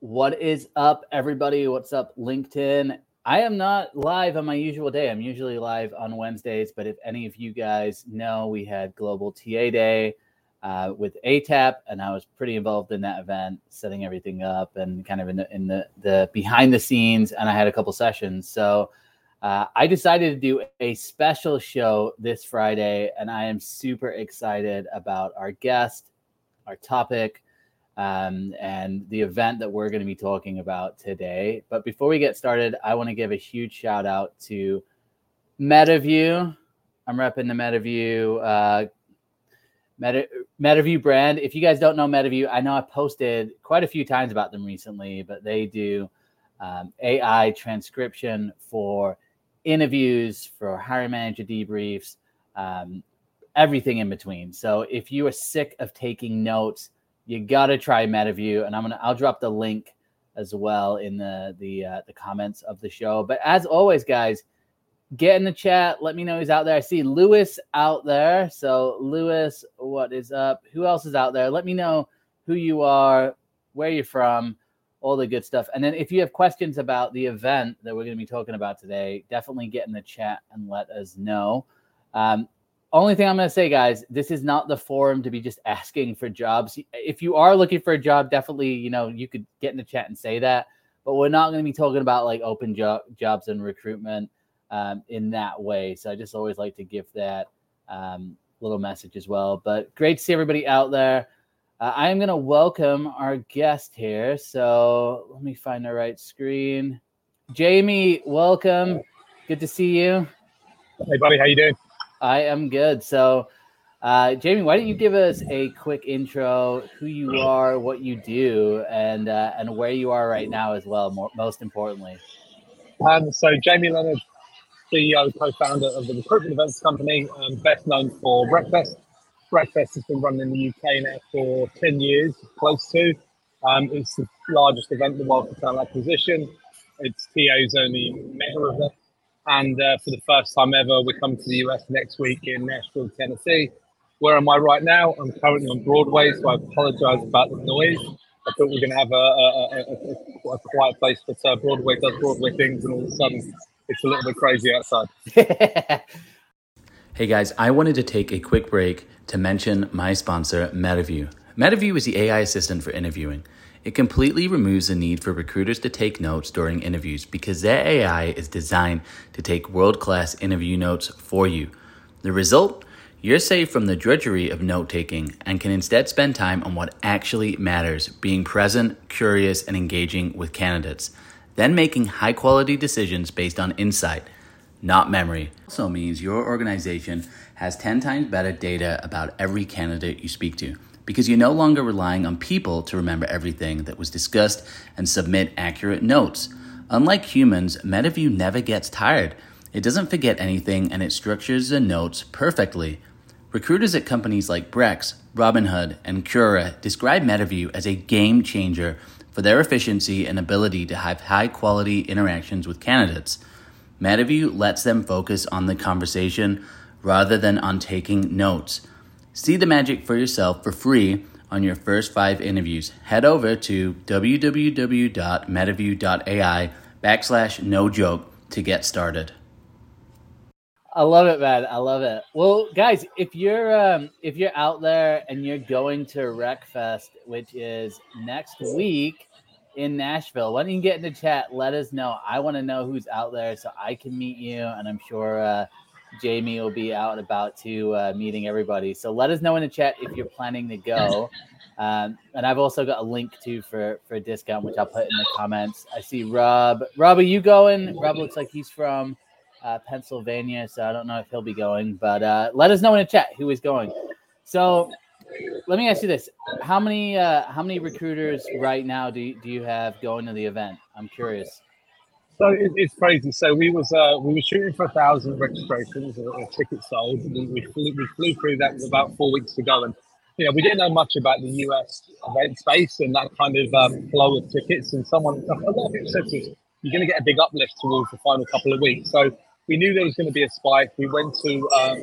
What is up, everybody? What's up, LinkedIn? I am not live on my usual day. I'm usually live on Wednesdays, but if any of you guys know, we had Global TA Day uh, with ATAP, and I was pretty involved in that event, setting everything up and kind of in the in the, the behind the scenes. And I had a couple sessions, so uh, I decided to do a special show this Friday, and I am super excited about our guest, our topic um, and the event that we're going to be talking about today. But before we get started, I want to give a huge shout out to MetaView. I'm repping the MetaView uh, Meta, MetaView brand. If you guys don't know MetaView, I know I posted quite a few times about them recently, but they do um, AI transcription for interviews, for hiring manager debriefs, um, everything in between. So if you are sick of taking notes, you gotta try MetaView, and I'm gonna I'll drop the link as well in the the uh, the comments of the show. But as always, guys, get in the chat. Let me know who's out there. I see Lewis out there. So Lewis, what is up? Who else is out there? Let me know who you are, where you're from, all the good stuff. And then if you have questions about the event that we're going to be talking about today, definitely get in the chat and let us know. Um, only thing I'm going to say, guys, this is not the forum to be just asking for jobs. If you are looking for a job, definitely, you know, you could get in the chat and say that. But we're not going to be talking about like open job jobs and recruitment um, in that way. So I just always like to give that um, little message as well. But great to see everybody out there. Uh, I am going to welcome our guest here. So let me find the right screen. Jamie, welcome. Good to see you. Hey, buddy. How you doing? I am good. So, uh, Jamie, why don't you give us a quick intro, who you are, what you do, and uh, and where you are right now as well. More, most importantly. Um, so, Jamie Leonard, CEO, co-founder of the recruitment events company, um, best known for RecFest. RecFest has been running in the UK now for ten years, close to. Um, it's the largest event in the world for talent acquisition. It's TA's only mega event and uh, for the first time ever, we're coming to the US next week in Nashville, Tennessee. Where am I right now? I'm currently on Broadway, so I apologize about the noise. I thought we are going to have a, a, a, a, quiet place, but uh, Broadway does Broadway things, and all of a sudden it's a little bit crazy outside. hey guys, I wanted to take a quick break to mention my sponsor, MetaView. MetaView is the AI assistant for interviewing. It completely removes the need for recruiters to take notes during interviews because their AI is designed to take world class interview notes for you. The result? You're saved from the drudgery of note taking and can instead spend time on what actually matters, being present, curious, and engaging with candidates, then making high quality decisions based on insight, not memory. Also means your organization has 10 times better data about every candidate you speak to because you're no longer relying on people to remember everything that was discussed and submit accurate notes. Unlike humans, MetaView never gets tired. It doesn't forget anything and it structures the notes perfectly. Recruiters at companies like Brex, Robinhood, and Quora describe MetaView as a game changer for their efficiency and ability to have high quality interactions with candidates. MetaView lets them focus on the conversation rather than on taking notes. See the magic for yourself for free on your first five interviews. Head over to www.metaview.ai backslash no joke to get started. I love it, man. I love it. Well, guys, if you're um, if you're out there and you're going to RecFest, which is next week in Nashville, why don't you get in the chat? Let us know. I want to know who's out there so I can meet you, and I'm sure uh, Jamie will be out and about to uh, meeting everybody. So let us know in the chat if you're planning to go. Um, and I've also got a link too for for a discount, which I'll put in the comments. I see Rob. Rob, are you going? Rob looks like he's from uh, Pennsylvania, so I don't know if he'll be going. But uh, let us know in the chat who is going. So let me ask you this: How many uh, how many recruiters right now do you, do you have going to the event? I'm curious. So it, it's crazy. So we was uh, we were shooting for a thousand registrations or, or tickets sold. And we flew, we flew through that with about four weeks ago, and you know we didn't know much about the US event space and that kind of um, flow of tickets. And someone, a lot of people said to us, "You're going to get a big uplift towards the final couple of weeks." So we knew there was going to be a spike. We went to um,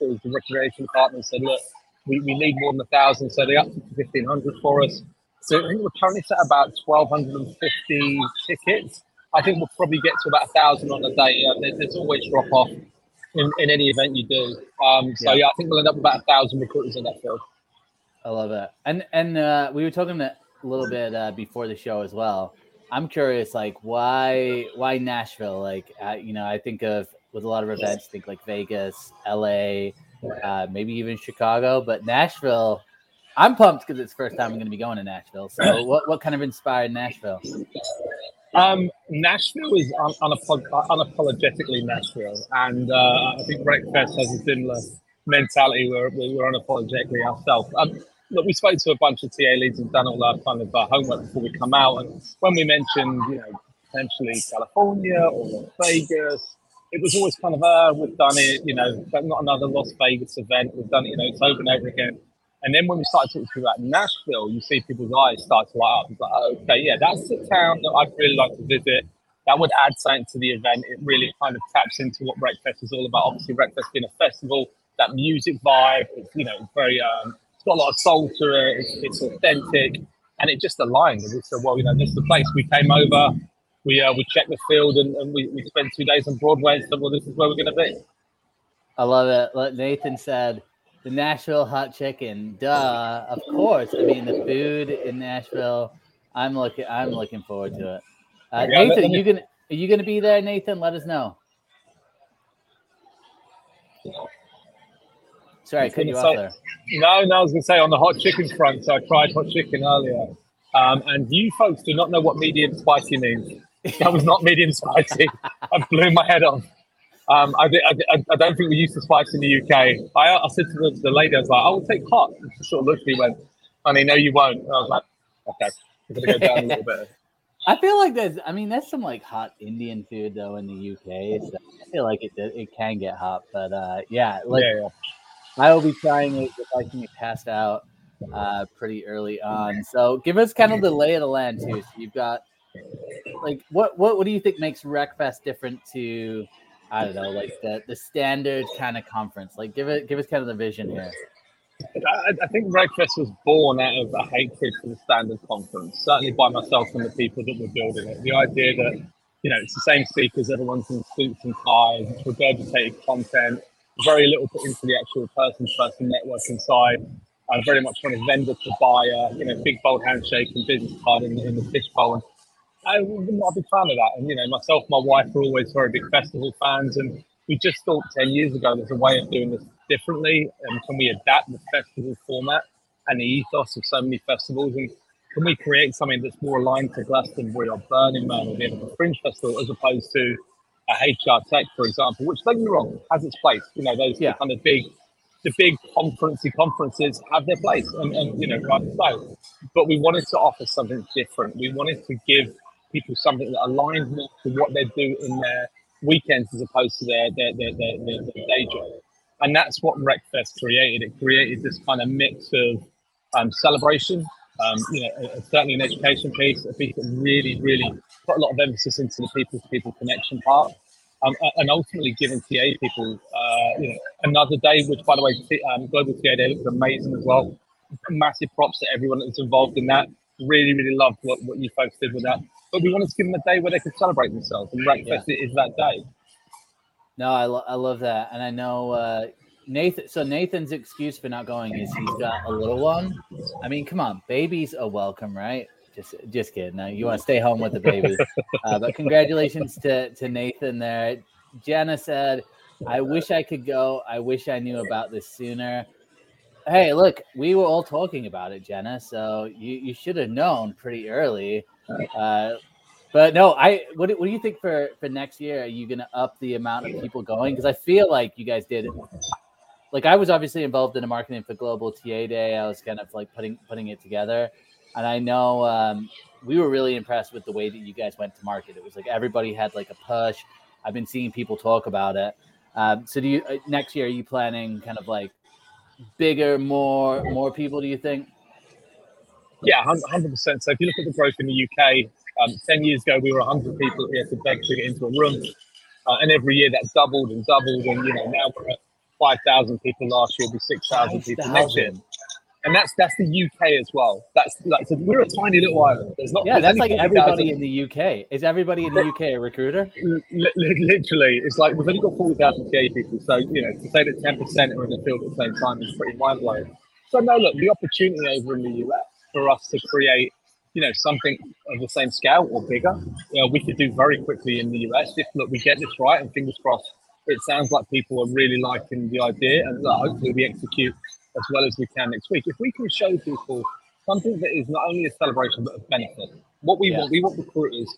the recreation department, and said, "Look, we, we need more than a thousand, so they upped to fifteen hundred for us." So I think we're currently at about 1,250 tickets. I think we'll probably get to about a thousand on a day. Uh, there, there's always drop off in, in any event you do. Um, so yeah. yeah. I think we'll end up with about a thousand recruiters in that field. I love it. And and uh, we were talking a little bit uh, before the show as well. I'm curious, like why why Nashville? Like uh, you know, I think of with a lot of events, think like Vegas, LA, uh, maybe even Chicago, but Nashville. I'm pumped because it's the first time I'm going to be going to Nashville. So, what, what kind of inspired Nashville? Um, Nashville is un- unapolog- unapologetically Nashville, and uh, I think RecFest has a similar mentality where we're unapologetically ourselves. Um, look, we spoke to a bunch of TA leads and done all our kind of uh, homework before we come out, and when we mentioned, you know, potentially California or Las Vegas, it was always kind of, uh, we've done it, you know, not another Las Vegas event. We've done it, you know, it's over and over again. And then when we started talking about Nashville, you see people's eyes start to light up. It's like, okay, yeah, that's the town that I'd really like to visit. That would add something to the event. It really kind of taps into what RecFest is all about. Obviously, RecFest being a festival, that music vibe, it's, you know, very, um, it's got a lot of soul to it. It's, it's authentic, and it just aligned. And we said, well, you know, this is the place. We came over, we uh, we checked the field, and, and we, we spent two days on Broadway and said, well, this is where we're going to be. I love it. Like Nathan said, the Nashville hot chicken. Duh, of course. I mean, the food in Nashville. I'm looking. I'm looking forward to it. Uh, Nathan, are you gonna are you gonna be there? Nathan, let us know. Sorry, I cut you say, there. No, no, I was gonna say on the hot chicken front. So I tried hot chicken earlier, um, and you folks do not know what medium spicy means. That was not medium spicy. I blew my head off. Um, I, I, I, don't think we used to spice in the UK. I, I said to the, the lady, I was like, I will take hot. And she sort of looked at me and went, honey, no, you won't. And I was like, okay, I'm going to go down a little bit. I feel like there's, I mean, there's some like hot Indian food though in the UK. So I feel like it it can get hot, but uh, yeah, like yeah, yeah. I will be trying it if I can get passed out uh, pretty early on. So give us kind of the lay of the land too. So you've got like what what what do you think makes RecFest different to I don't know, like the the standard kind of conference. Like, give it, give us kind of the vision here. I, I think RecFest was born out of a hatred for the standard conference, certainly by myself and the people that were building it. The idea that you know it's the same speakers, everyone's in suits and ties, it's regurgitated content, very little put into the actual person-to-person networking side. I'm very much from a vendor to buyer, you know, big bold handshake and business card in, in the fishbowl. I would not be a big fan of that. And you know, myself, my wife are always very big festival fans, and we just thought ten years ago there's a way of doing this differently, and can we adapt the festival format and the ethos of so many festivals, and can we create something that's more aligned to Glastonbury or Burning Man or the Edinburgh Fringe Festival as opposed to a HR Tech, for example, which don't get me wrong has its place. You know, those yeah. kind of big the big conferencey conferences have their place and, and you know right so but we wanted to offer something different we wanted to give people something that aligns more to what they do in their weekends as opposed to their their, their, their, their, their day job. And that's what RecFest created. It created this kind of mix of um, celebration, um, you know, certainly an education piece, a piece that really, really put a lot of emphasis into the people-to-people connection part, um, and ultimately giving TA people, uh, you know, another day. Which, by the way, um, Global TA Day looks amazing as well. Massive props to everyone that's involved in that. Really, really loved what, what you folks did with that but we wanted to give them a day where they could celebrate themselves, and RecFest yeah. is that day. No, I, lo- I love that, and I know uh, Nathan. So Nathan's excuse for not going is he's got a little one. I mean, come on, babies are welcome, right? Just, just kidding. Now you want to stay home with the baby, uh, but congratulations to to Nathan there. Jenna said, "I wish I could go. I wish I knew about this sooner." Hey, look, we were all talking about it, Jenna. So you you should have known pretty early. Uh, but no, I what, what do you think for for next year? Are you going to up the amount of people going? Because I feel like you guys did. Like I was obviously involved in the marketing for Global TA Day. I was kind of like putting putting it together, and I know um, we were really impressed with the way that you guys went to market. It was like everybody had like a push. I've been seeing people talk about it. Um, so do you uh, next year? Are you planning kind of like bigger, more more people? Do you think? Yeah, hundred percent. So if you look at the growth in the UK, um, ten years ago we were hundred people that we had to beg to get into a room, uh, and every year that doubled and doubled, and you know now we're at five thousand people last year, will be six thousand people next year. And that's that's the UK as well. That's like so we're a tiny little island. There's not. Yeah, there's that's like everybody 40,000 in the UK. Is everybody in the UK a recruiter? li- li- literally, it's like we've only got 40,000 TA people. So, you know, to say that 10% are in the field at the same time is pretty mind blowing. So, no, look, the opportunity over in the US for us to create, you know, something of the same scale or bigger, you know, we could do very quickly in the US if, look, we get this right and fingers crossed. It sounds like people are really liking the idea and look, hopefully we execute as well as we can next week. If we can show people something that is not only a celebration but a benefit, what we Yeah. want, we want recruiters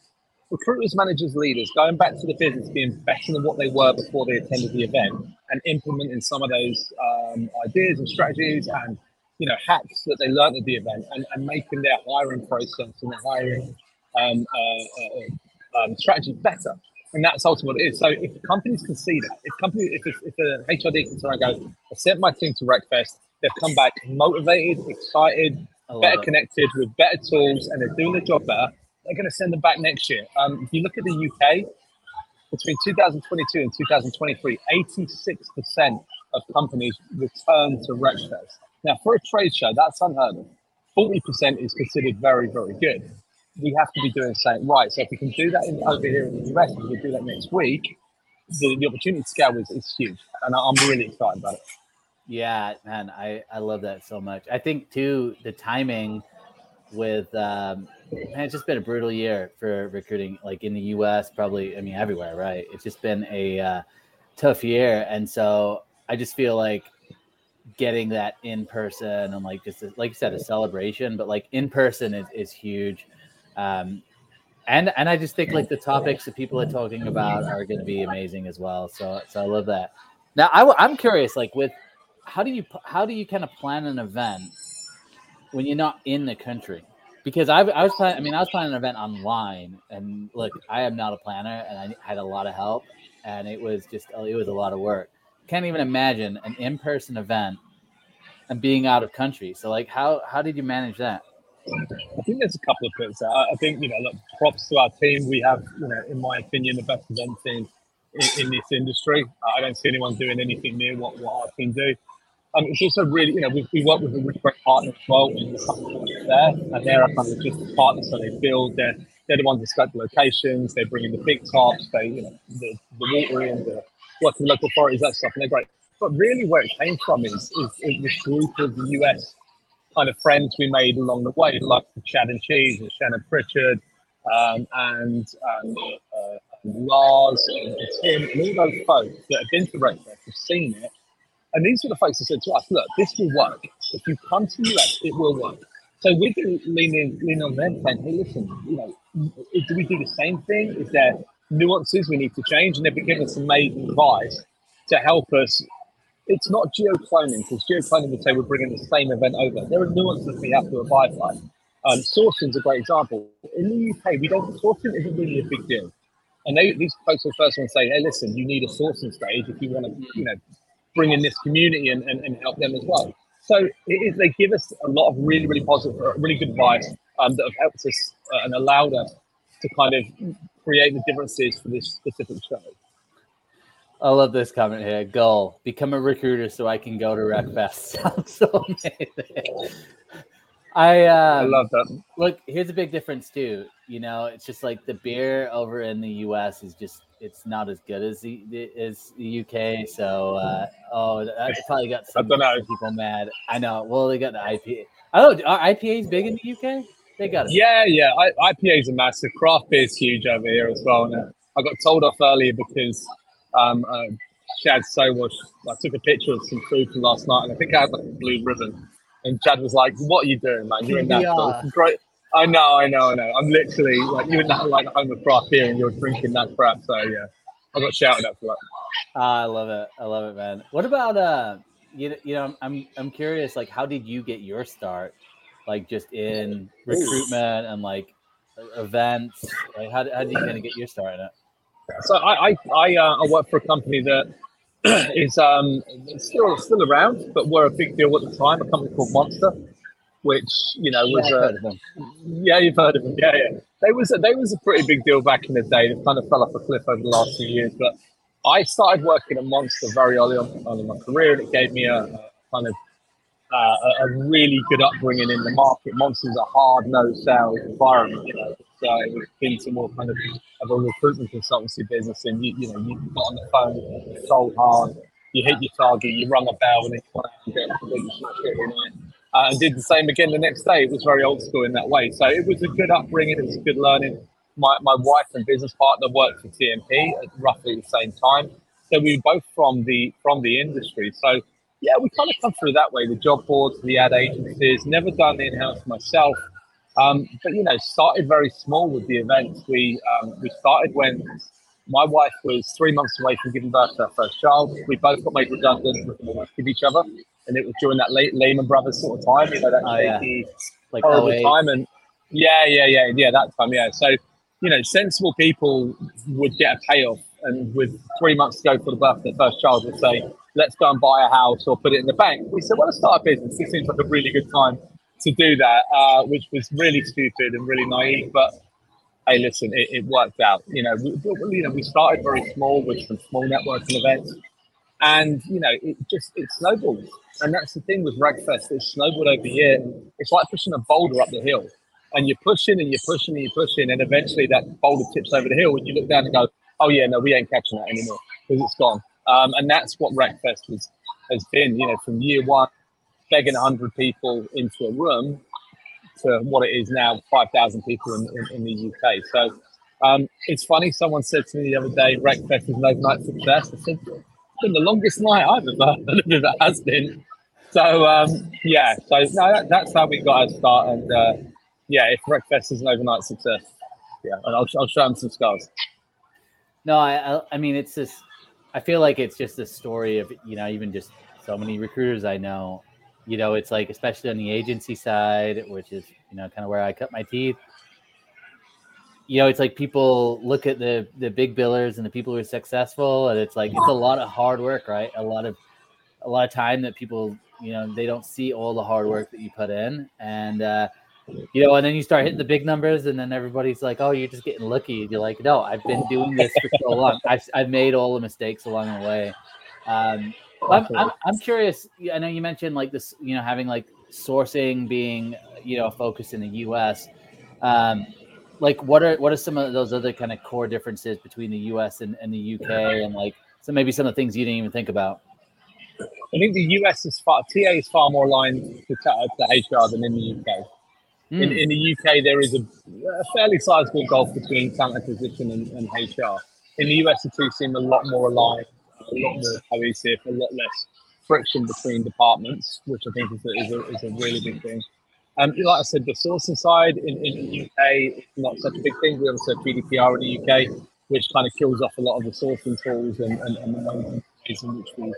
recruiters, managers, leaders going back to the business being better than what they were before they attended the event and implementing some of those um, ideas and strategies and you know hacks that they learned at the event and, and making their hiring process and their hiring um, uh, uh, um, strategy better. And that's ultimately what it is. So if companies can see that, if companies, if, if, if an HRD can turn around go, I sent my team to RecFest, they've come back motivated, excited, better it. connected with better tools and they're doing the job better, they're going to send them back next year. Um, if you look at the UK, between 2022 and 2023, 86% of companies return to RecFest. Now, for a trade show, that's unheard of. 40% is considered very, very good. We have to be doing something right. So if we can do that in, over here in the US, we can do that next week, the, the opportunity scale is, is huge. And I'm really excited about it. Yeah, man, I I love that so much. I think too the timing with um man, it's just been a brutal year for recruiting like in the US, probably I mean everywhere, right? It's just been a uh, tough year and so I just feel like getting that in person and like just like you said a celebration, but like in person is, is huge. Um and and I just think like the topics that people are talking about are going to be amazing as well. So so I love that. Now I, I'm curious, like with how do you how do you kind of plan an event when you're not in the country? Because I, I was planning, I mean, I was planning an event online, and look, I am not a planner, and I had a lot of help, and it was just it was a lot of work. Can't even imagine an in-person event and being out of country. So, like, how how did you manage that? I think there's a couple of bits. I, think you know, look, props to our team. We have, you know, in my opinion, the best event team in, in this industry. I don't see anyone doing anything near what, what our team do. Um, it's also really, you know, we, we work with a really great partner as well there, and they're a kind of logistics partner, so they build. They're they're the ones that scope the locations. They bring in the big tops. They, you know, the the watering, the working local authorities, that stuff, and they're great. But really, where it came from is is, is this group of US kind of friends we made along the way, like Chad and Cheese and Shannon Pritchett, um, and um, uh, Lars and Tim, and all those folks that have been to RecFest have seen it. And these are the folks that said to us, look, this will work. If you come to the US, it will work. So we've been leaning, on them saying, hey, listen, you know, do we do the same thing? Is there nuances we need to change? And they've been giving us amazing advice to help us. It's not geocloning, because geocloning would say we're bringing the same event over. There are nuances we have to abide by. Um, sourcing's a great example. In the UK, we don't sourcing isn't really a big deal. And they, these folks are the first ones say, hey, listen, you need a sourcing stage if you want to, you know, bring in this community and, and, and help them as well. So it is, they give us a lot of really, really positive, uh, really good advice um, that have helped us uh, and allowed us to kind of create the differences for this specific show. I love this comment here. Goal: become a recruiter so I can go to RecFest. Sounds so amazing. I, I um, love that. look. Here's a big difference too. You know, it's just like the beer over in the U.S. is just it's not as good as the as the UK. So, uh, oh, that probably got some people mad. I know. Well, they got the IPA. Oh, are IPAs big in the UK? They got it. Yeah, yeah. I, IPAs are massive. Craft beer is huge over here as well. Uh, I got told off earlier because um, uh, Chad Sowash, I took a picture of some food from last night and I think I had like a blue ribbon. And Chad was like, What are you doing, man? You're in that Yeah. sort of great. I know, I know, I know. I'm literally like, you're in that like home of craft beer and you're drinking that crap. So, yeah, I got shouted at for that. Ah, I love it. I love it, man. What about uh you, you know I'm I'm curious like how did you get your start like just in recruitment and like events like how, how did you kind of get your start in it So I I I, uh, I work for a company that is um still still around, but were a big deal at the time. A company called Monster, which you know was Yeah, I've a heard of them. yeah you've heard of them yeah yeah they was a, they was a pretty big deal back in the day. They kind of fell off a cliff over the last few years, but I started working at Monster very early on, on in my career, and it gave me a, a kind of uh, a, really good upbringing in the market. Monster's a hard nosed sales environment, you know. So it's been to more kind of, of a recruitment consultancy business, and you, you know, you got on the phone, sold hard, you hit your target, you rung a bell, and then you every night. Uh, and did the same again the next day. It was very old school in that way. So it was a good upbringing. It was good learning. My, my wife and business partner worked for TMP at roughly the same time. So we were both from the from the industry. So yeah, we kind of come through that way. The job boards, the ad agencies. Never done the in house myself, um, but you know, started very small with the events. We um, we started when my wife was three months away from giving birth to our first child. We both got made redundant with each other, and it was during that late Lehman Brothers sort of time. You know, that oh, yeah. like horrible time, and yeah, yeah, yeah, yeah, that time, yeah. So you know, sensible people would get a payoff, and with three months to go for the birth of their first child, would say, let's go and buy a house or put it in the bank. We said, well, let's start a business. This seems like a really good time to do that, uh, which was really stupid and really naive. But hey, listen, it, it worked out. You know, we, you know, we started very small with some small networking events, and you know, it just it snowballed. And that's the thing with RecFest; it snowballed over here. It's like pushing a boulder up the hill, and you're pushing and you're pushing and you're pushing, and eventually that boulder tips over the hill, and you look down and go, "Oh yeah, no, we ain't catching that anymore because it's gone." Um, and that's what RecFest has, has been, you know, from year one, begging 100 people into a room to what it is now, 5,000 people in, in, in, the UK. So um, it's funny, someone said to me the other day, RecFest is an overnight success. I said, it's been the longest night I've ever heard of it has been. So um, yeah, so no, that, that's how we got our start. And uh, yeah, if RecFest is an overnight success, yeah, and I'll, I'll show them some scars. No, I, I mean, it's just, I feel like it's just a story of you know even just so many recruiters I know. You know, it's like especially on the agency side, which is you know kind of where I cut my teeth. You know, it's like people look at the the big billers and the people who are successful, and it's like it's a lot of hard work, right? A lot of a lot of time that people you know they don't see all the hard work that you put in, and uh, you know, and then you start hitting the big numbers, and then everybody's like, "Oh, you're just getting lucky." And you're like, "No, I've been doing this for so long. I've, I've made all the mistakes along the way." Um, I'm, I'm, I'm curious. I know you mentioned like this, you know, having like sourcing being, you know, a focus in the U.S. Um, like, what are what are some of those other kind of core differences between the U.S. and, and the U.K. and like so maybe some of the things you didn't even think about? I think the US is far TA is far more aligned to, to HR than in the UK. Mm. In, hmm. in, the UK, there is a, a, fairly sizable gulf between talent acquisition and, and, HR. In the US, the two seem a lot more aligned, a lot more cohesive, a lot less friction between departments, which I think is a, is a, is a really big thing. Um, like I said, the sourcing side in, in the UK is not such a big thing. We also have GDPR in the UK, which kind of kills off a lot of the sourcing tools and, and, and the ways in which we,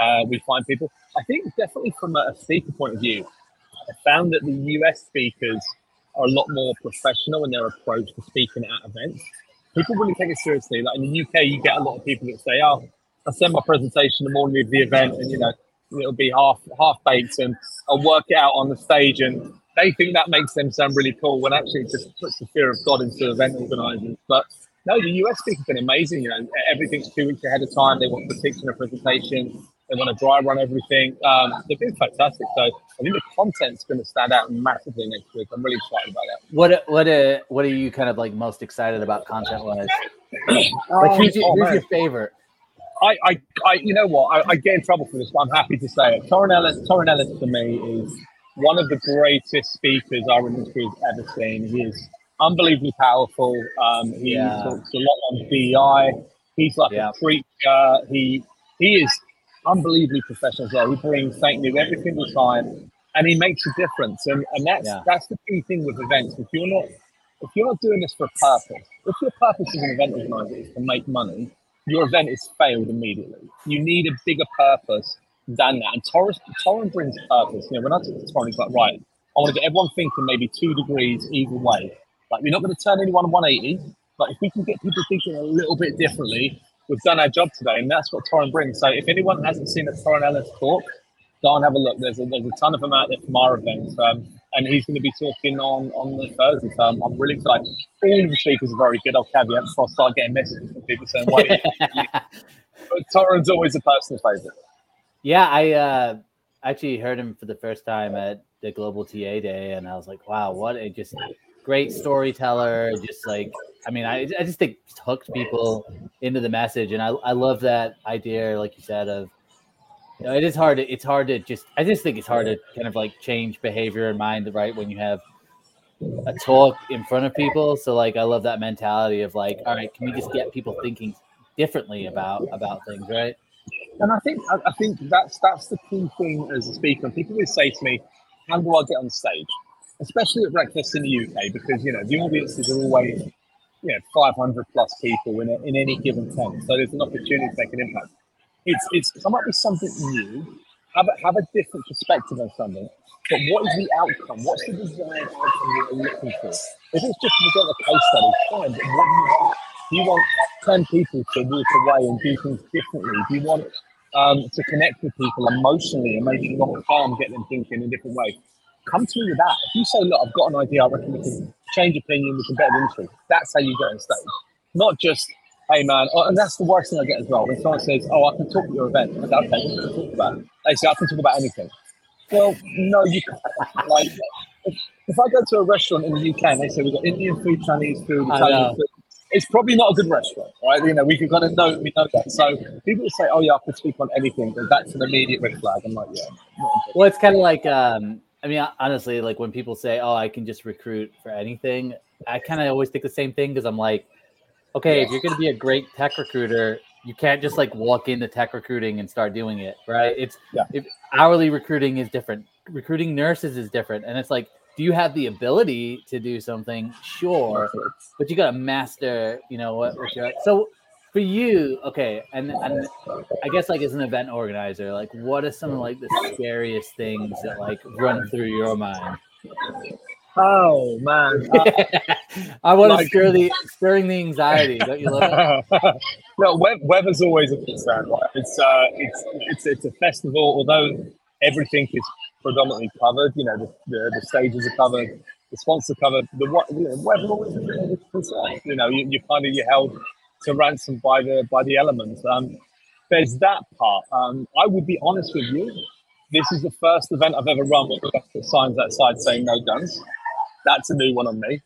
uh, we find people. I think definitely from a speaker point of view, I found that the US speakers are a lot more professional in their approach to speaking at events. People really take it seriously. Like in the UK, you get a lot of people that say, "Oh, I send my presentation the morning of the event, and you know it'll be half half baked, and I'll work it out on the stage." And they think that makes them sound really cool when actually it just puts the fear of God into event organisers. But no, the US speakers have been amazing. You know, everything's two weeks ahead of time. They want prediction a presentation. They want to dry run everything. Um, they've been fantastic. So I think the content's going to stand out massively next week. I'm really excited about that. What what uh, what are you kind of like most excited about content wise? like who's, your, oh, who's your favorite? I, I, I, you know what? I, I, get in trouble for this, but I'm happy to say it. Torin Ellis, Torin Ellis for me is one of the greatest speakers our industry has ever seen. He is unbelievably powerful. Um, he yeah. talks a lot on BI. He's like yeah. a preacher. He he is unbelievably professional as well. He brings something new every single time, and he makes a difference. And and that's yeah. that's the key thing with events. If you're not if you're not doing this for a purpose, if your purpose as an event organizer is to make money, your event is failed immediately. You need a bigger purpose than that. And Torres, Torin brings purpose. You know, when I talk to Torin, he's like, right, I want to get everyone thinking maybe two degrees either way. Like, we're not going to turn anyone 180, but if we can get people thinking a little bit differently, we've done our job today, and that's what Torin brings. So if anyone hasn't seen a Torin Ellis talk, go and have a look. There's a, there's a ton of them out there from our events, um, and he's going to be talking on on the Thursday. So I'm, I'm really excited. All of the speakers are very good. I'll caveat before I start getting messages from people saying, "Why?" but Torin's always a personal favourite. Yeah, I uh, actually heard him for the first time at the Global TA Day, and I was like, wow, what a just great storyteller. Just like, I mean, I, I just think hooked people into the message, and I, I love that idea, like you said, of you know, it is hard. To, it's hard to just. I just think it's hard to kind of like change behavior and mind, right? When you have a talk in front of people. So like, I love that mentality of like, all right, can we just get people thinking differently about about things, right? And I think I, think that's that's the key thing as a speaker. People always say to me, "How do I get on stage?" Especially at RecFest in the UK, because you know the audiences are always you know 500 plus people in, a, in any given tent, so there's an opportunity to make an impact. It's it's come up with something new, have a, have a different perspective on something, but what is the outcome? What's the desired outcome you're looking for? If it's just to present a case study, fine. But what do you want? Do you want 10 people to walk away and do things differently? Do you want um, to connect with people emotionally and them not calm, get them thinking in a different way? Come to me with that. If you say, look, I've got an idea, I reckon we can change opinion, we can better the industry. That's how you get on stage. Not just, hey man, oh, and that's the worst thing I get as well. When someone says, oh, I can talk at your event. I say, okay, what can you talk about? They say, I can talk about anything. Well, no, you can't. Like, if, if I go to a restaurant in the UK and they say we've got Indian food, Chinese food, Italian food, it's probably not a good restaurant, right? You know, we can kind of know we know that. So people say, "Oh yeah, I can speak on anything," but that's an immediate red flag. I'm like, yeah. Well, it's kind of like, um, I mean, honestly, like when people say, "Oh, I can just recruit for anything," I kind of always think the same thing because I'm like, okay, if you're going to be a great tech recruiter, you can't just like walk into tech recruiting and start doing it, right? It's yeah. if hourly recruiting is different, recruiting nurses is different, and it's like do you have the ability to do something? Sure, but you got to master, you know, what, what you're so for you, okay, and and I guess like as an event organizer, like what are some of like the scariest things that like run through your mind? Oh man, uh, I want like, to stir the stirring the anxiety. Don't you love it? no, weather's always a concern. Right? It's uh, it's it's it's a festival. Although everything is predominantly covered. You know, the, the, the stages are covered, the sponsor are covered. The what, you know, weather always a concern. You know, you, you kind of you're held to ransom by the by the elements. Um, there's that part. Um, I would be honest with you. This is the first event I've ever run with the signs outside saying no guns. That's a new one on me.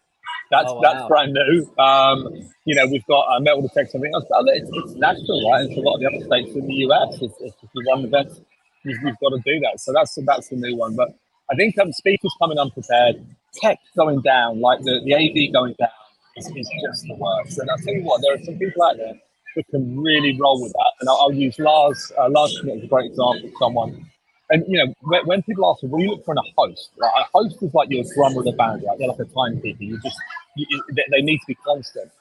That's oh, wow. that's brand new. Um, you know, we've got a metal detector. Everything else. It's, it's national, right? It's a lot of the other states in the US. If, if we run events you've, you've got to do that. So that's that's the new one. But I think um, speakers coming unprepared, tech going down, like the, the AV going down, is, is just the worst. And I'll tell you what, there are some people out there who can really roll with that. And I'll, I'll use Lars. Uh, Lars is a great example of someone. And you know, when, when people ask, "What do you look for a host?" Like, a host is like your drummer of the band, right? They're like a timekeeper. You just you, they, they need to be constant.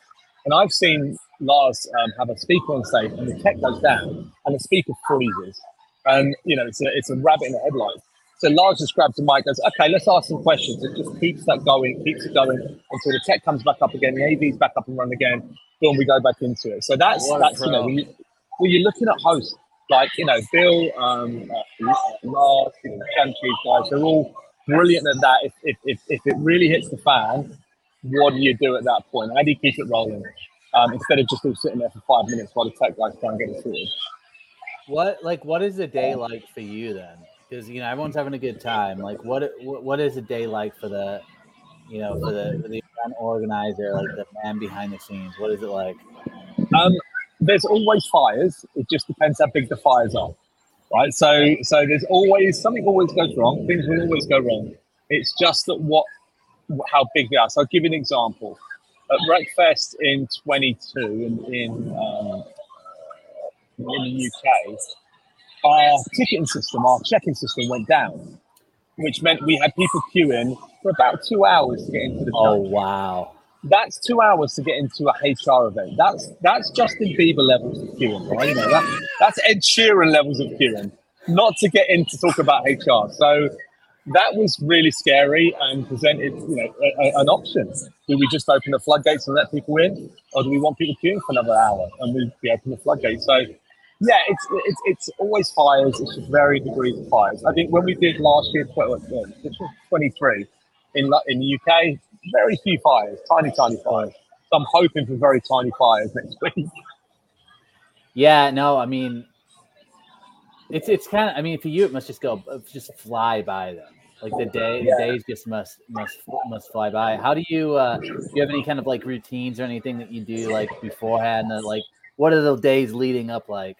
And I've seen Lars um, have a speaker on stage, and the tech goes down, and the speaker freezes and you know it's a it's a rabbit in the headlights. So Lars just grabs the mic, goes, "Okay, let's ask some questions." It just keeps that going, keeps it going until the tech comes back up again, the AV's back up and running again. Boom, we go back into it. So that's what that's you know when, you, when you're looking at hosts like you know Bill, um, uh, Lars, you know, guys, they're all brilliant at that. If, if, if, if it really hits the fan, what do you do at that point? How do you keep it rolling um, instead of just all sitting there for five minutes while the tech guys try and get it sorted? What like what is a day like for you then? Because you know everyone's having a good time. Like what what is a day like for the you know for the for the event organizer, like the man behind the scenes? What is it like? Um, there's always fires. It just depends how big the fires are, right? So so there's always something always goes wrong. Things will always go wrong. It's just that what how big they are. So I'll give you an example. At RecFest in 22 in, in um, in the UK, our ticketing system, our checking system went down, which meant we had people queuing for about two hours to get into the Oh wow. That's two hours to get into a HR event. That's that's Justin Bieber levels of queuing, right? You know, that, that's Ed Sheeran levels of queuing, not to get in to talk about HR. So that was really scary and presented, you know, a, a, an option. Do we just open the floodgates and let people in, or do we want people queuing for another hour and we, we open the floodgates? So yeah, it's it's it's always fires. It's just very degrees of fires. I think when we did last year, twenty three in in the UK, very few fires, tiny tiny fires. So I'm hoping for very tiny fires next week. Yeah, no, I mean, it's it's kind of. I mean, for you, it must just go just fly by them. Like the day, yeah. the days just must must must fly by. How do you? uh Do you have any kind of like routines or anything that you do like beforehand? That like, what are the days leading up like?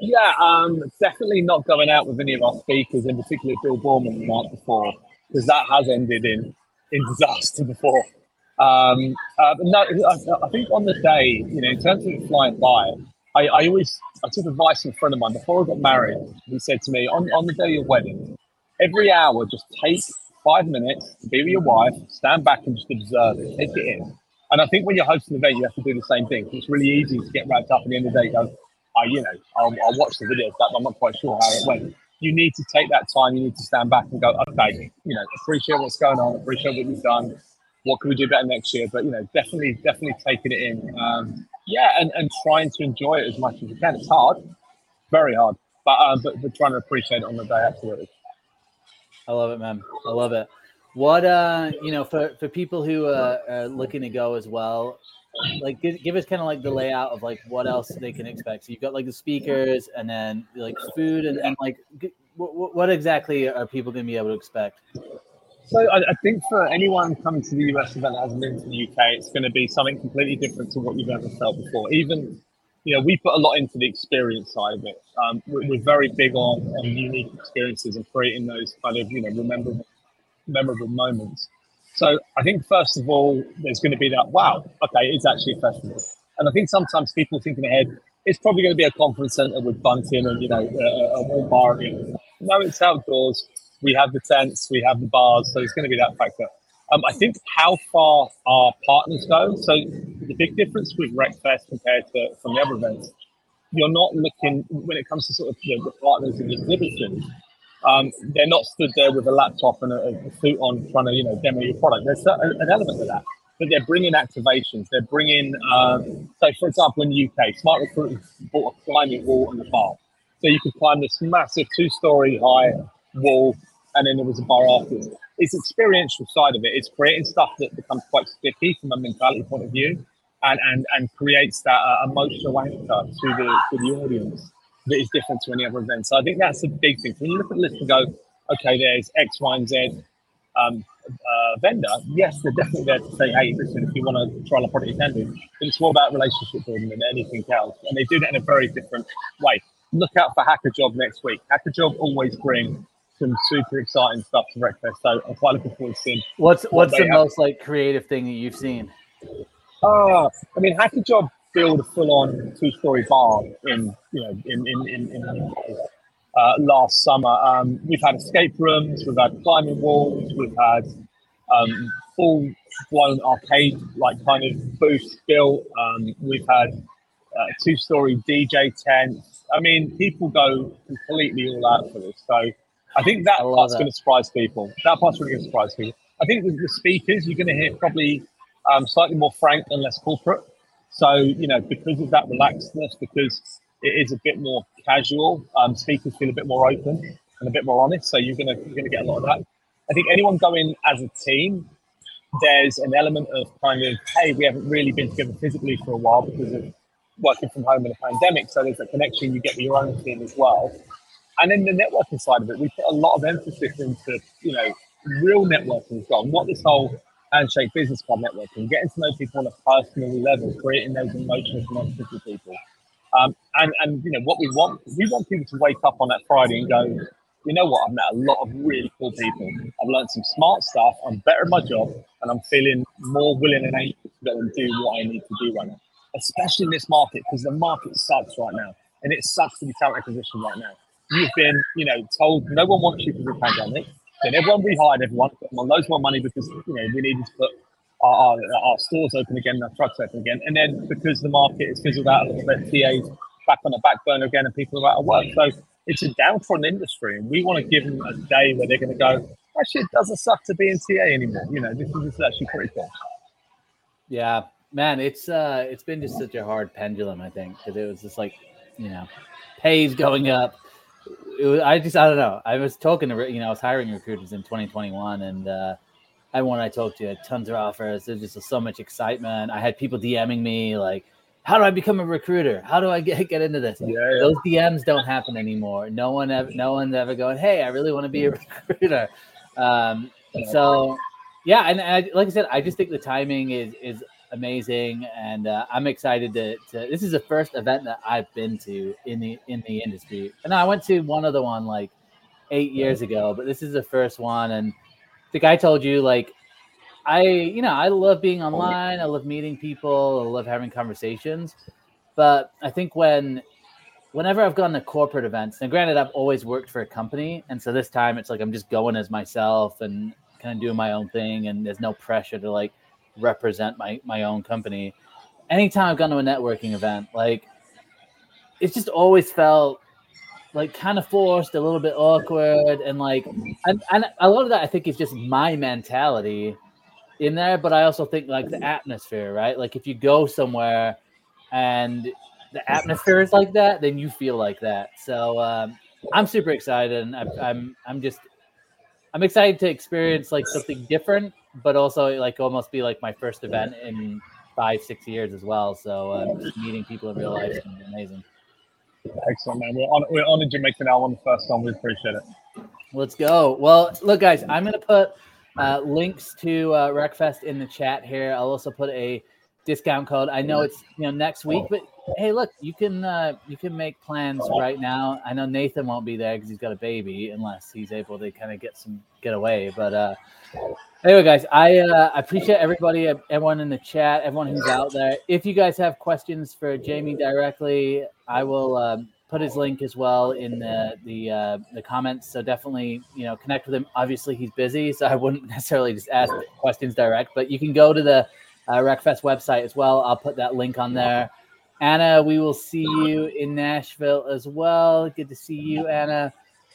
Yeah, um, definitely not going out with any of our speakers, in particular Bill Boorman the night before, because that has ended in in disaster before. Um, uh, but no, I, I, think on the day, you know, in terms of flying by, I, I always I took advice from a friend of mine before I got married. He said to me, on, on the day of your wedding, every hour just take five minutes to be with your wife, stand back and just observe it, take it in. And I think when you're hosting an event, you have to do the same thing. It's really easy to get wrapped up at the end of the day, go, I, you know, I'll, I'll watch the videos, but I'm not quite sure how it went. You need to take that time. You need to stand back and go, okay, you know, appreciate what's going on, appreciate what we've done. What can we do better next year? But you know, definitely, definitely taking it in. Um, yeah, and, and trying to enjoy it as much as you can. It's hard, very hard, but uh, but, but trying to appreciate it on the day, absolutely. I love it, man. I love it. What uh, you know, for for people who uh, are looking to go as well, like give, give us kind of like the layout of like what else they can expect. So you've got like the speakers, and then like food, and, and like what, what exactly are people going to be able to expect? So I, I, think for anyone coming to the US event that hasn't been to the UK, it's going to be something completely different to what you've ever felt before. Even, you know, we put a lot into the experience side of it. Um, we're, we're, very big on, on unique experiences and creating those kind of, you know, memorable, memorable moments. So I think first of all, there's going to be that wow, okay, it's actually a festival. And I think sometimes people thinking ahead, it's probably going to be a conference center with bunting and you know a, warm bar. No, it's outdoors we have the tents, we have the bars, so it's going to be that factor. Um, I think how far our partners go. So the big difference with RecFest compared to of the other events, you're not looking when it comes to sort of you know, the partners in the exhibition. Um, they're not stood there with a laptop and a, a, suit on trying to you know demo your product. There's an element of that, but they're bringing activations. They're bringing um, so for example in the UK, Smart Recruiters bought a climbing wall on the bar, so you could climb this massive two-story high wall and then there was a bar afterwards. It's experiential side of it. It's creating stuff that becomes quite sticky from a mentality point of view, and and and creates that uh, emotional anchor to the to the audience that is different to any other event. So I think that's a big thing. When you look at the list and go, okay, there's X, Y, and Z um, uh, vendor. Yes, they're definitely there to say, hey, listen, if you want to try a product, you can do. But it's more about relationship building than anything else, and they do that in a very different way. Look out for hackajob next week. hackajob always bring some super exciting stuff to RecFest. So I'm quite looking forward to seeing. What's what's the have. most like creative thing that you've seen? Oh, I mean, Hacker Job build a full-on two-story bar in you know in in in, in uh, last summer. Um, we've had escape rooms, we've had climbing walls, we've had um, full-blown arcade like kind of booths built. Um, we've had uh, two-story DJ tents. I mean, people go completely all out for this. So I think that I part's going to surprise people. That part's really going to surprise people. I think with the speakers, you're going to hear probably um, slightly more frank and less corporate. So, you know, because of that relaxedness, because it is a bit more casual, um, speakers feel a bit more open and a bit more honest. So you're going to you're to get a lot of that. I think anyone going as a team, there's an element of kind of, hey, we haven't really been together physically for a while because of working from home in a pandemic. So there's a connection you get with your own team as well. And then the networking side of it, we put a lot of emphasis into, you know, real networking well, not this whole handshake business club networking, getting to know people on a personal level, creating those emotional connections with people. Um, and, and, you know, what we want, we want people to wake up on that Friday and go, you know what, I've met a lot of really cool people. I've learned some smart stuff. I'm better at my job and I'm feeling more willing and able to go and do what I need to do right now, especially in this market because the market sucks right now and it sucks to be talent acquisition right now you've been, you know, told no one wants you for the pandemic. Then everyone rehired everyone, put them on loads more money because you know we needed to put our, our, our stores open again, our trucks open again, and then because the market is fizzled out a little bit, TA's back on the back burner again, and people are out of work. So it's a downfront industry, and we want to give them a day where they're going to go. Actually, it doesn't suck to be in TA anymore. You know, this is, this is actually pretty cool. Yeah, man, it's uh, it's been just such a hard pendulum. I think because it was just like, you know, pays going up, was, I just I don't know. I was talking to you know I was hiring recruiters in 2021, and uh, everyone I talked to had tons of offers. There's just so much excitement. I had people DMing me like, how do I become a recruiter? How do I get get into this? Yeah, yeah. Those DMs don't happen anymore. No one ever, no one's ever going, hey, I really want to be a recruiter. Um, so yeah, and I, like I said, I just think the timing is is amazing, and uh, I'm excited to, to. This is the first event that I've been to in the in the industry, and I went to one other one like eight years ago, but this is the first one, and the guy told you like I, you know, I love being online. I love meeting people. I love having conversations. But I think when, whenever I've gone to corporate events, and granted, I've always worked for a company, and so this time it's like I'm just going as myself and kind of doing my own thing, and there's no pressure to like represent my my own company. Anytime I've gone to a networking event, like it's just always felt like kind of forced, a little bit awkward, and like, and, and a lot of that I think is just my mentality in there, but I also think like the atmosphere, right? Like if you go somewhere and the atmosphere is like that, then you feel like that. So um, I'm super excited, and I'm, I'm I'm just I'm excited to experience like something different, but also like almost be like my first event in five six years as well. So just meeting people in real life is amazing. Excellent, man. We're, on, we're honored you're making our one the first time. We appreciate it. Let's go. Well, look, guys, I'm gonna put uh, links to uh, RecFest in the chat here. I'll also put a discount code. I know it's you know next week, but hey, look, you can uh, you can make plans right now. I know Nathan won't be there because he's got a baby, unless he's able to kind of get some get away. But uh, anyway, guys, I uh, I appreciate everybody, everyone in the chat, everyone who's out there. If you guys have questions for Jamie directly, I will. Um, put his link as well in the the uh, the comments. So definitely, you know, connect with him. Obviously, he's busy, so I wouldn't necessarily just ask questions direct. But you can go to the uh, RecFest website as well. I'll put that link on there. Anna, we will see you in Nashville as well. Good to see you, Anna.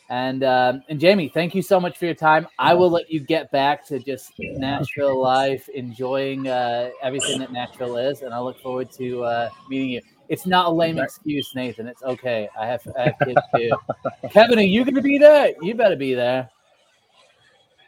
And um, and Jamie, thank you so much for your time. I will let you get back to just Nashville life, enjoying uh, everything that Nashville is, and I look forward to uh, meeting you. It's not a lame excuse, Nathan. It's okay. I have, I have kids too. Kevin, are you going to be there? You better be there.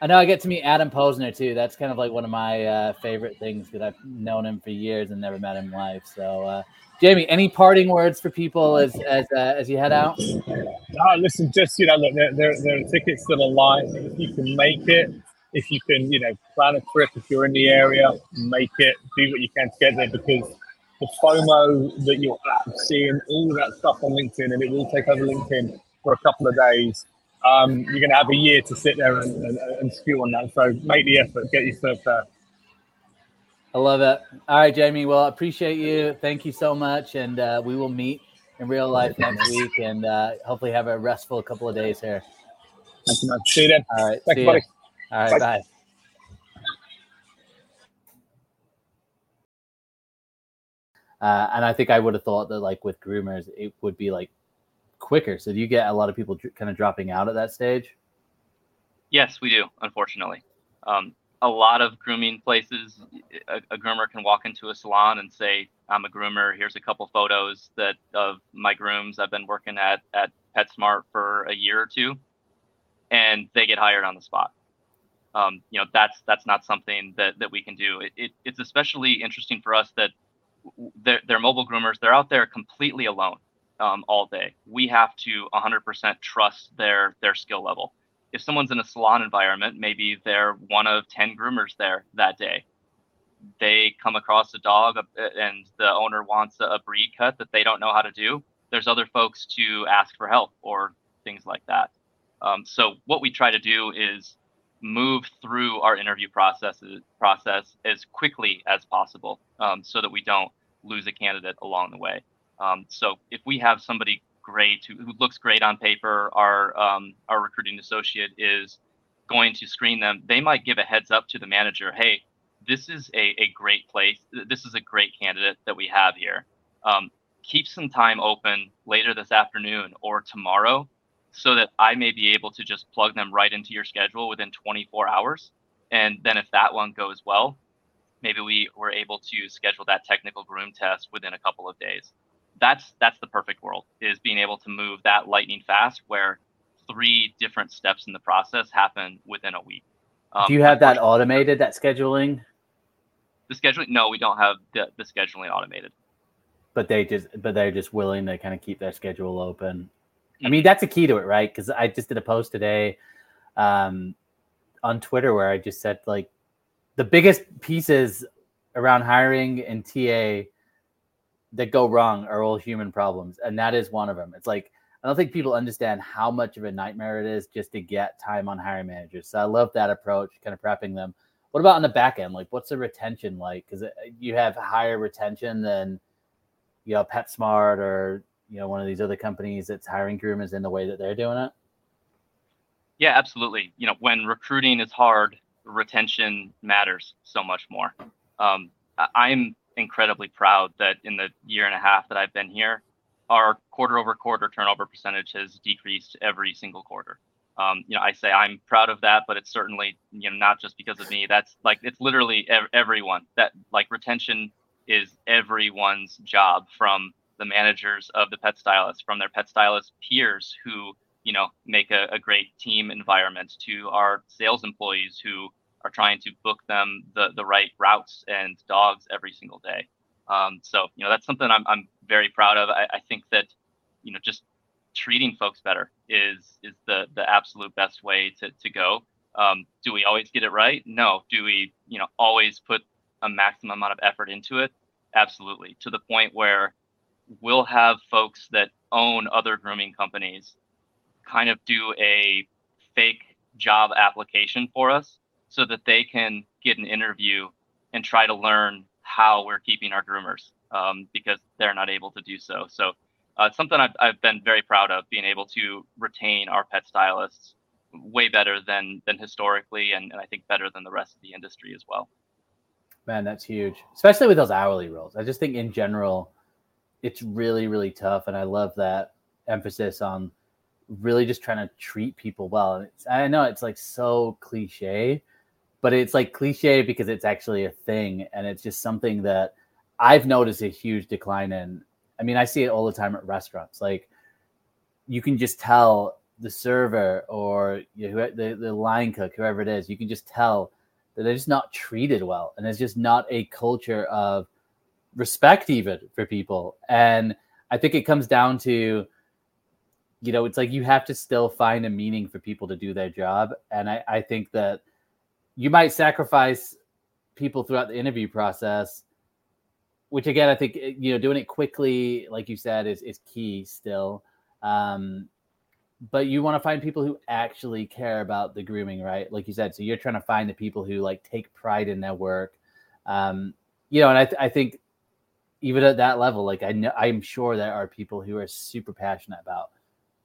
I know I get to meet Adam Posner too. That's kind of like one of my uh, favorite things because I've known him for years and never met him live. So, uh, Jamie, any parting words for people as as uh, as you head out? Uh, listen, just you know, look, there, there, there are tickets still alive. If you can make it, if you can, you know, plan a trip. If you're in the area, make it. Do what you can to get there because the FOMO that you're seeing all that stuff on LinkedIn, and it will take over LinkedIn for a couple of days. Um, you're going to have a year to sit there and, and, and spew on that. So make the effort, get yourself there. I love it. All right, Jamie. Well, I appreciate you. Thank you so much. And uh, we will meet in real life next week and uh, hopefully have a restful couple of days here. Thank you, man. See you then. All right. Thanks, buddy. All right. bye. bye. Uh, and I think I would have thought that like with groomers, it would be like quicker. So do you get a lot of people kind of dropping out at that stage? Yes, we do. Unfortunately, um, a lot of grooming places, a, a, groomer can walk into a salon and say, "I'm a groomer. Here's a couple photos that of my grooms. I've been working at at PetSmart for a year or two, and they get hired on the spot." Um, you know, that's that's not something that that we can do. It, it, it's especially interesting for us that they're, they're mobile groomers. They're out there completely alone um, all day. We have to 100% trust their their skill level. If someone's in a salon environment, maybe they're one of 10 groomers there that day. They come across a dog uh, and the owner wants a breed cut that they don't know how to do. There's other folks to ask for help or things like that. Um, so what we try to do is move through our interview processes process as quickly as possible um, so that we don't lose a candidate along the way. Um, so if we have somebody great who, who looks great on paper, our um, our recruiting associate is going to screen them. They might give a heads up to the manager, hey, this is a, a great place. This is a great candidate that we have here. Um, keep some time open later this afternoon or tomorrow so that I may be able to just plug them right into your schedule within 24 hours. And then if that one goes well, maybe we were able to schedule that technical groom test within a couple of days. That's that's the perfect world is being able to move that lightning fast where three different steps in the process happen within a week. Um, Do you have that automated, that scheduling? The scheduling? No, we don't have the, the scheduling automated. but they just but they're just willing to kind of keep their schedule open. I mean, that's a key to it, right? Because I just did a post today um, on Twitter where I just said like the biggest pieces around hiring and TA that go wrong are all human problems, and that is one of them. It's like I don't think people understand how much of a nightmare it is just to get time on hiring managers. So I love that approach, kind of prepping them. What about on the back end? Like, what's the retention like? Because uh, you have higher retention than you know PetSmart or you know one of these other companies that's hiring groomers in the way that they're doing it. Yeah, absolutely. You know, when recruiting is hard, retention matters so much more. Um, I'm incredibly proud that in the year and a half that I've been here, our quarter over quarter turnover percentage has decreased every single quarter. Um, you know, I say I'm proud of that, but it's certainly you know not just because of me. That's like it's literally ev- everyone. That like retention is everyone's job from the managers of the pet stylists, from their pet stylist peers who you know make a, a great team environment, to our sales employees who are trying to book them the the right routes and dogs every single day. Um, so you know that's something I'm I'm very proud of. I, I think that you know just treating folks better is is the the absolute best way to to go. Um, do we always get it right? No. Do we you know always put a maximum amount of effort into it? Absolutely. To the point where we'll have folks that own other grooming companies kind of do a fake job application for us so that they can get an interview and try to learn how we're keeping our groomers um, because they're not able to do so. So uh, something I've, I've been very proud of being able to retain our pet stylists way better than than historically and, and I think better than the rest of the industry as well. Man, that's huge, especially with those hourly roles. I just think in general, it's really, really tough. And I love that emphasis on really just trying to treat people well. And I know it's like so cliche, but it's like cliche because it's actually a thing and it's just something that I've noticed a huge decline in. I mean, I see it all the time at restaurants. Like you can just tell the server or you know, the, the line cook, whoever it is, you can just tell that they're just not treated well. And there's just not a culture of respect even for people. And I think it comes down to, you know, it's like you have to still find a meaning for people to do their job. And I, I think that – you might sacrifice people throughout the interview process which again i think eh, you know doing it quickly like you said is, is key still. Um, but you want to find people who actually care about the grooming right? Like you said so you're trying to find the people who like take pride in their work. Um, you know and I, th- I think even at that level like i know i'm sure there are people who are super passionate about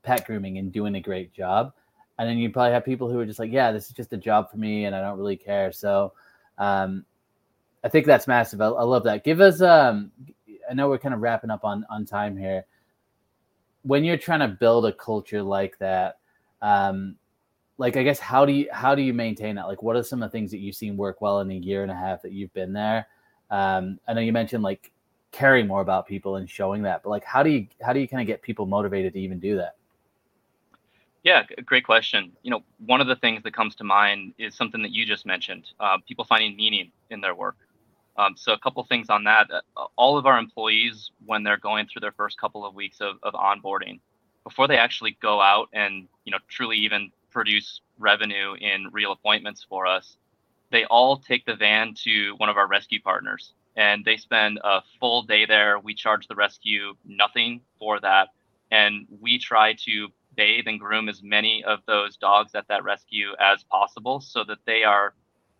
pet grooming and doing a great job and then you probably have people who are just like, yeah, this is just a job for me, and I don't really care. So, um, I think that's massive. I, I, love that. Give us, um, I know we're kind of wrapping up on on time here. When you're trying to build a culture like that, um, like I guess how do you how do you maintain that? Like, what are some of the things that you've seen work well in a year and a half that you've been there? Um, I know you mentioned like caring more about people and showing that, but like, how do you how do you kind of get people motivated to even do that? Yeah, great question. You know, one of the things that comes to mind is something that you just mentioned: uh, people finding meaning in their work. Um, so, a couple things on that. Uh, all of our employees, when they're going through their first couple of weeks of, of onboarding, before they actually go out and you know truly even produce revenue in real appointments for us, they all take the van to one of our rescue partners, and they spend a full day there. We charge the rescue nothing for that, and we try to bathe and groom as many of those dogs at that rescue as possible so that they are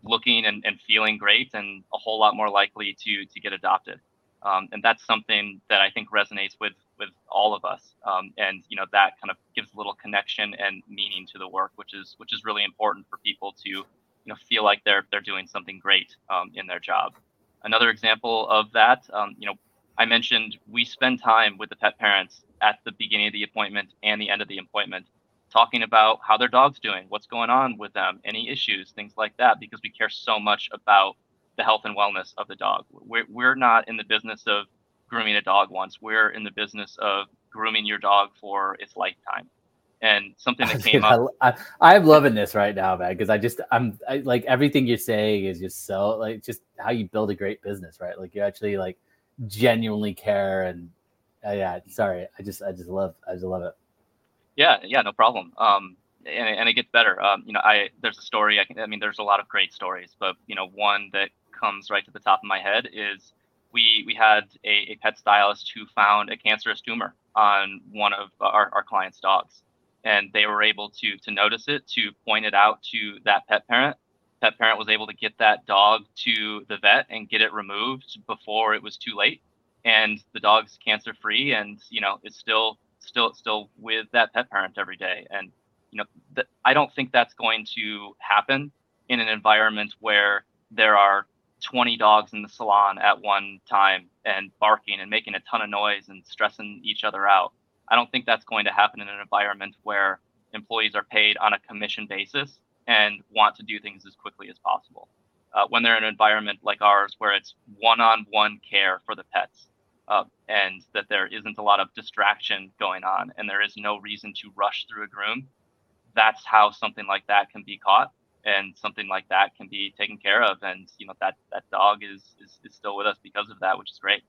looking and, and feeling great and a whole lot more likely to to get adopted. Um, and that's something that I think resonates with with all of us. Um, and you know that kind of gives a little connection and meaning to the work, which is which is really important for people to you know feel like they're they're doing something great um, in their job. Another example of that, um, you know, I mentioned we spend time with the pet parents at the beginning of the appointment and the end of the appointment, talking about how their dog's doing, what's going on with them, any issues, things like that, because we care so much about the health and wellness of the dog. We're, we're not in the business of grooming a dog once, we're in the business of grooming your dog for its lifetime. And something that came up. I, am loving this right now, man, because I just, I'm I, like, everything you're saying is just so, like, just how you build a great business, right? Like, you're actually, like, genuinely care and uh, yeah sorry i just i just love i just love it. Yeah yeah no problem. Um and, and it gets better. Um you know i there's a story i can i mean there's a lot of great stories but you know one that comes right to the top of my head is we we had a, a pet stylist who found a cancerous tumor on one of our, our clients dogs and they were able to to notice it to point it out to that pet parent pet parent was able to get that dog to the vet and get it removed before it was too late. And the dog's cancer free and you know it's still still still with that pet parent every day. And you know th- i don't think that's going to happen in an environment where there are 20 dogs in the salon at one time and barking and making a ton of noise and stressing each other out. I don't think that's going to happen in an environment where employees are paid on a commission basis and want to do things as quickly as possible. Uh, when they're in an environment like ours where it's one-on-one care for the pets uh, and that there isn't a lot of distraction going on and there is no reason to rush through a groom that's how something like that can be caught and something like that can be taken care of and you know that that dog is is, is still with us because of that which is great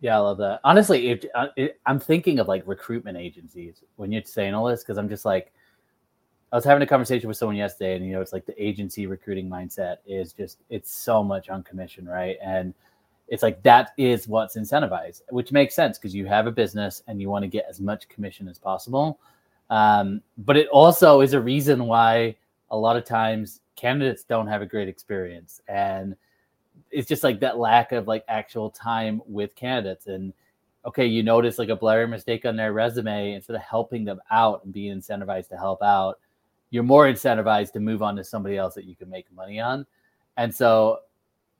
yeah i love that honestly if, uh, it, i'm thinking of like recruitment agencies when you're saying all this because i'm just like I was having a conversation with someone yesterday, and you know, it's like the agency recruiting mindset is just it's so much on commission, right? And it's like that is what's incentivized, which makes sense because you have a business and you want to get as much commission as possible. Um, but it also is a reason why a lot of times candidates don't have a great experience, and it's just like that lack of like actual time with candidates and okay, you notice like a blurry mistake on their resume instead of helping them out and being incentivized to help out, you're more incentivized to move on to somebody else that you can make money on. And so,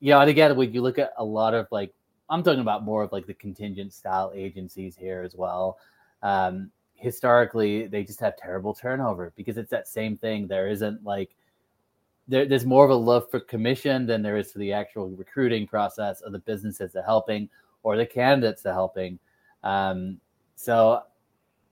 you know, and again, when you look at a lot of like, I'm talking about more of like the contingent style agencies here as well. Um, historically, they just have terrible turnover because it's that same thing. There isn't like, there, there's more of a love for commission than there is for the actual recruiting process of the businesses that are helping or the candidates that are helping. Um, so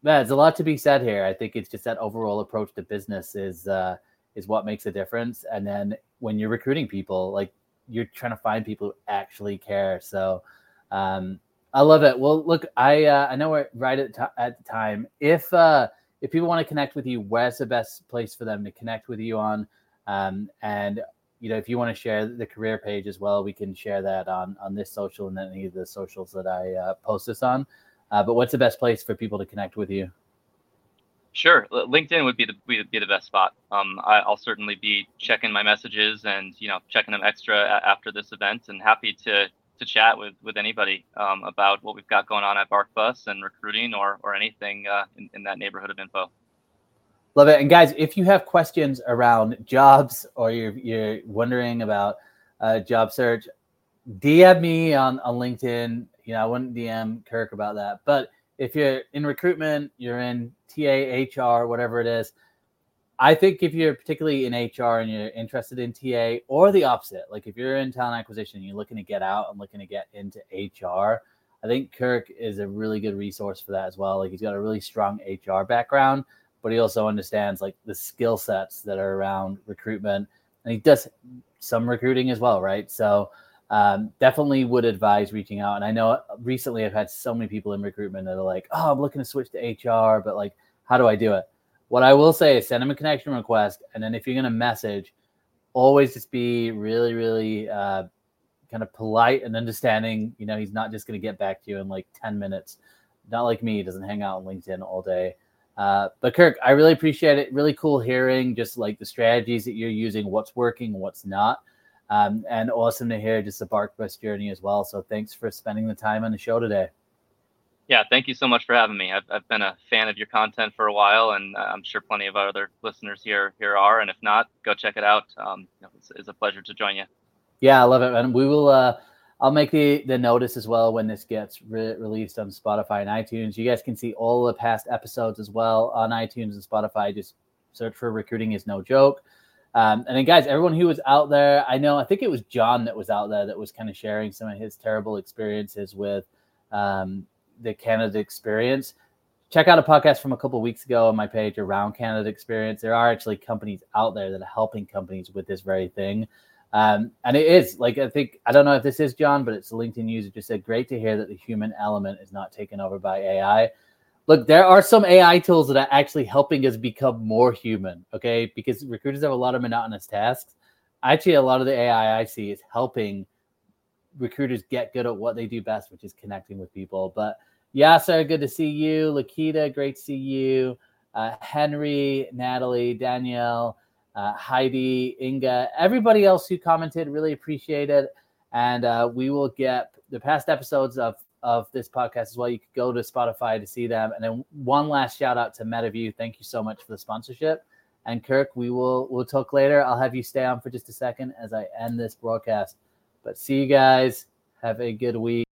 yeah, there's a lot to be said here. I think it's just that overall approach to business is uh, is what makes a difference. And then when you're recruiting people, like you're trying to find people who actually care. So um, I love it. Well, look, I uh, I know we're right at, t- at the time. If uh, if people want to connect with you, where's the best place for them to connect with you on? Um, and you know, if you want to share the career page as well, we can share that on on this social and then any of the socials that I uh, post this on. Uh, but what's the best place for people to connect with you? Sure, LinkedIn would be the be the best spot. Um, I, will certainly be checking my messages and you know checking them extra after this event, and happy to to chat with with anybody um, about what we've got going on at BarkBus and recruiting or or anything uh, in, in that neighborhood of info. Love it. And guys, if you have questions around jobs or you're you're wondering about uh, job search, DM me on on LinkedIn you know, I wouldn't DM Kirk about that. But if you're in recruitment, you're in TA, HR, whatever it is, I think if you're particularly in HR and you're interested in TA or the opposite, like if you're in talent acquisition, you're looking to get out and looking to get into HR, I think Kirk is a really good resource for that as well. Like he's got a really strong HR background, but he also understands like the skill sets that are around recruitment and he does some recruiting as well, right? So um, definitely would advise reaching out. And I know recently I've had so many people in recruitment that are like, oh, I'm looking to switch to HR, but like, how do I do it? What I will say is send them a connection request. And then if you're going to message, always just be really, really uh, kind of polite and understanding. You know, he's not just going to get back to you in like 10 minutes. Not like me, he doesn't hang out on LinkedIn all day. Uh, but Kirk, I really appreciate it. Really cool hearing just like the strategies that you're using, what's working, what's not. Um, and awesome to hear just the BarkBus journey as well. So thanks for spending the time on the show today. Yeah, thank you so much for having me. I've, I've been a fan of your content for a while, and uh, I'm sure plenty of other listeners here here are. And if not, go check it out. Um, it's, it's, a pleasure to join you. Yeah, I love it, and we will. Uh, I'll make the the notice as well when this gets re- released on Spotify and iTunes. You guys can see all the past episodes as well on iTunes and Spotify. Just search for "Recruiting is No Joke." Um, and then, guys, everyone who was out there, I know, I think it was John that was out there that was kind of sharing some of his terrible experiences with um, the Canada experience. Check out a podcast from a couple weeks ago on my page around Canada experience. There are actually companies out there that are helping companies with this very thing. Um, and it is like I think I don't know if this is John, but it's a LinkedIn user just said, "Great to hear that the human element is not taken over by AI." Look, there are some AI tools that are actually helping us become more human. Okay, because recruiters have a lot of monotonous tasks. Actually, a lot of the AI I see is helping recruiters get good at what they do best, which is connecting with people. But Yasser, good to see you. Lakita, great to see you. Uh, Henry, Natalie, Danielle uh, Heidi, Inga, everybody else who commented, really appreciate it. And uh, we will get the past episodes of of this podcast as well. You could go to Spotify to see them. And then one last shout out to Metaview. Thank you so much for the sponsorship. And Kirk, we will we'll talk later. I'll have you stay on for just a second as I end this broadcast. But see you guys. Have a good week.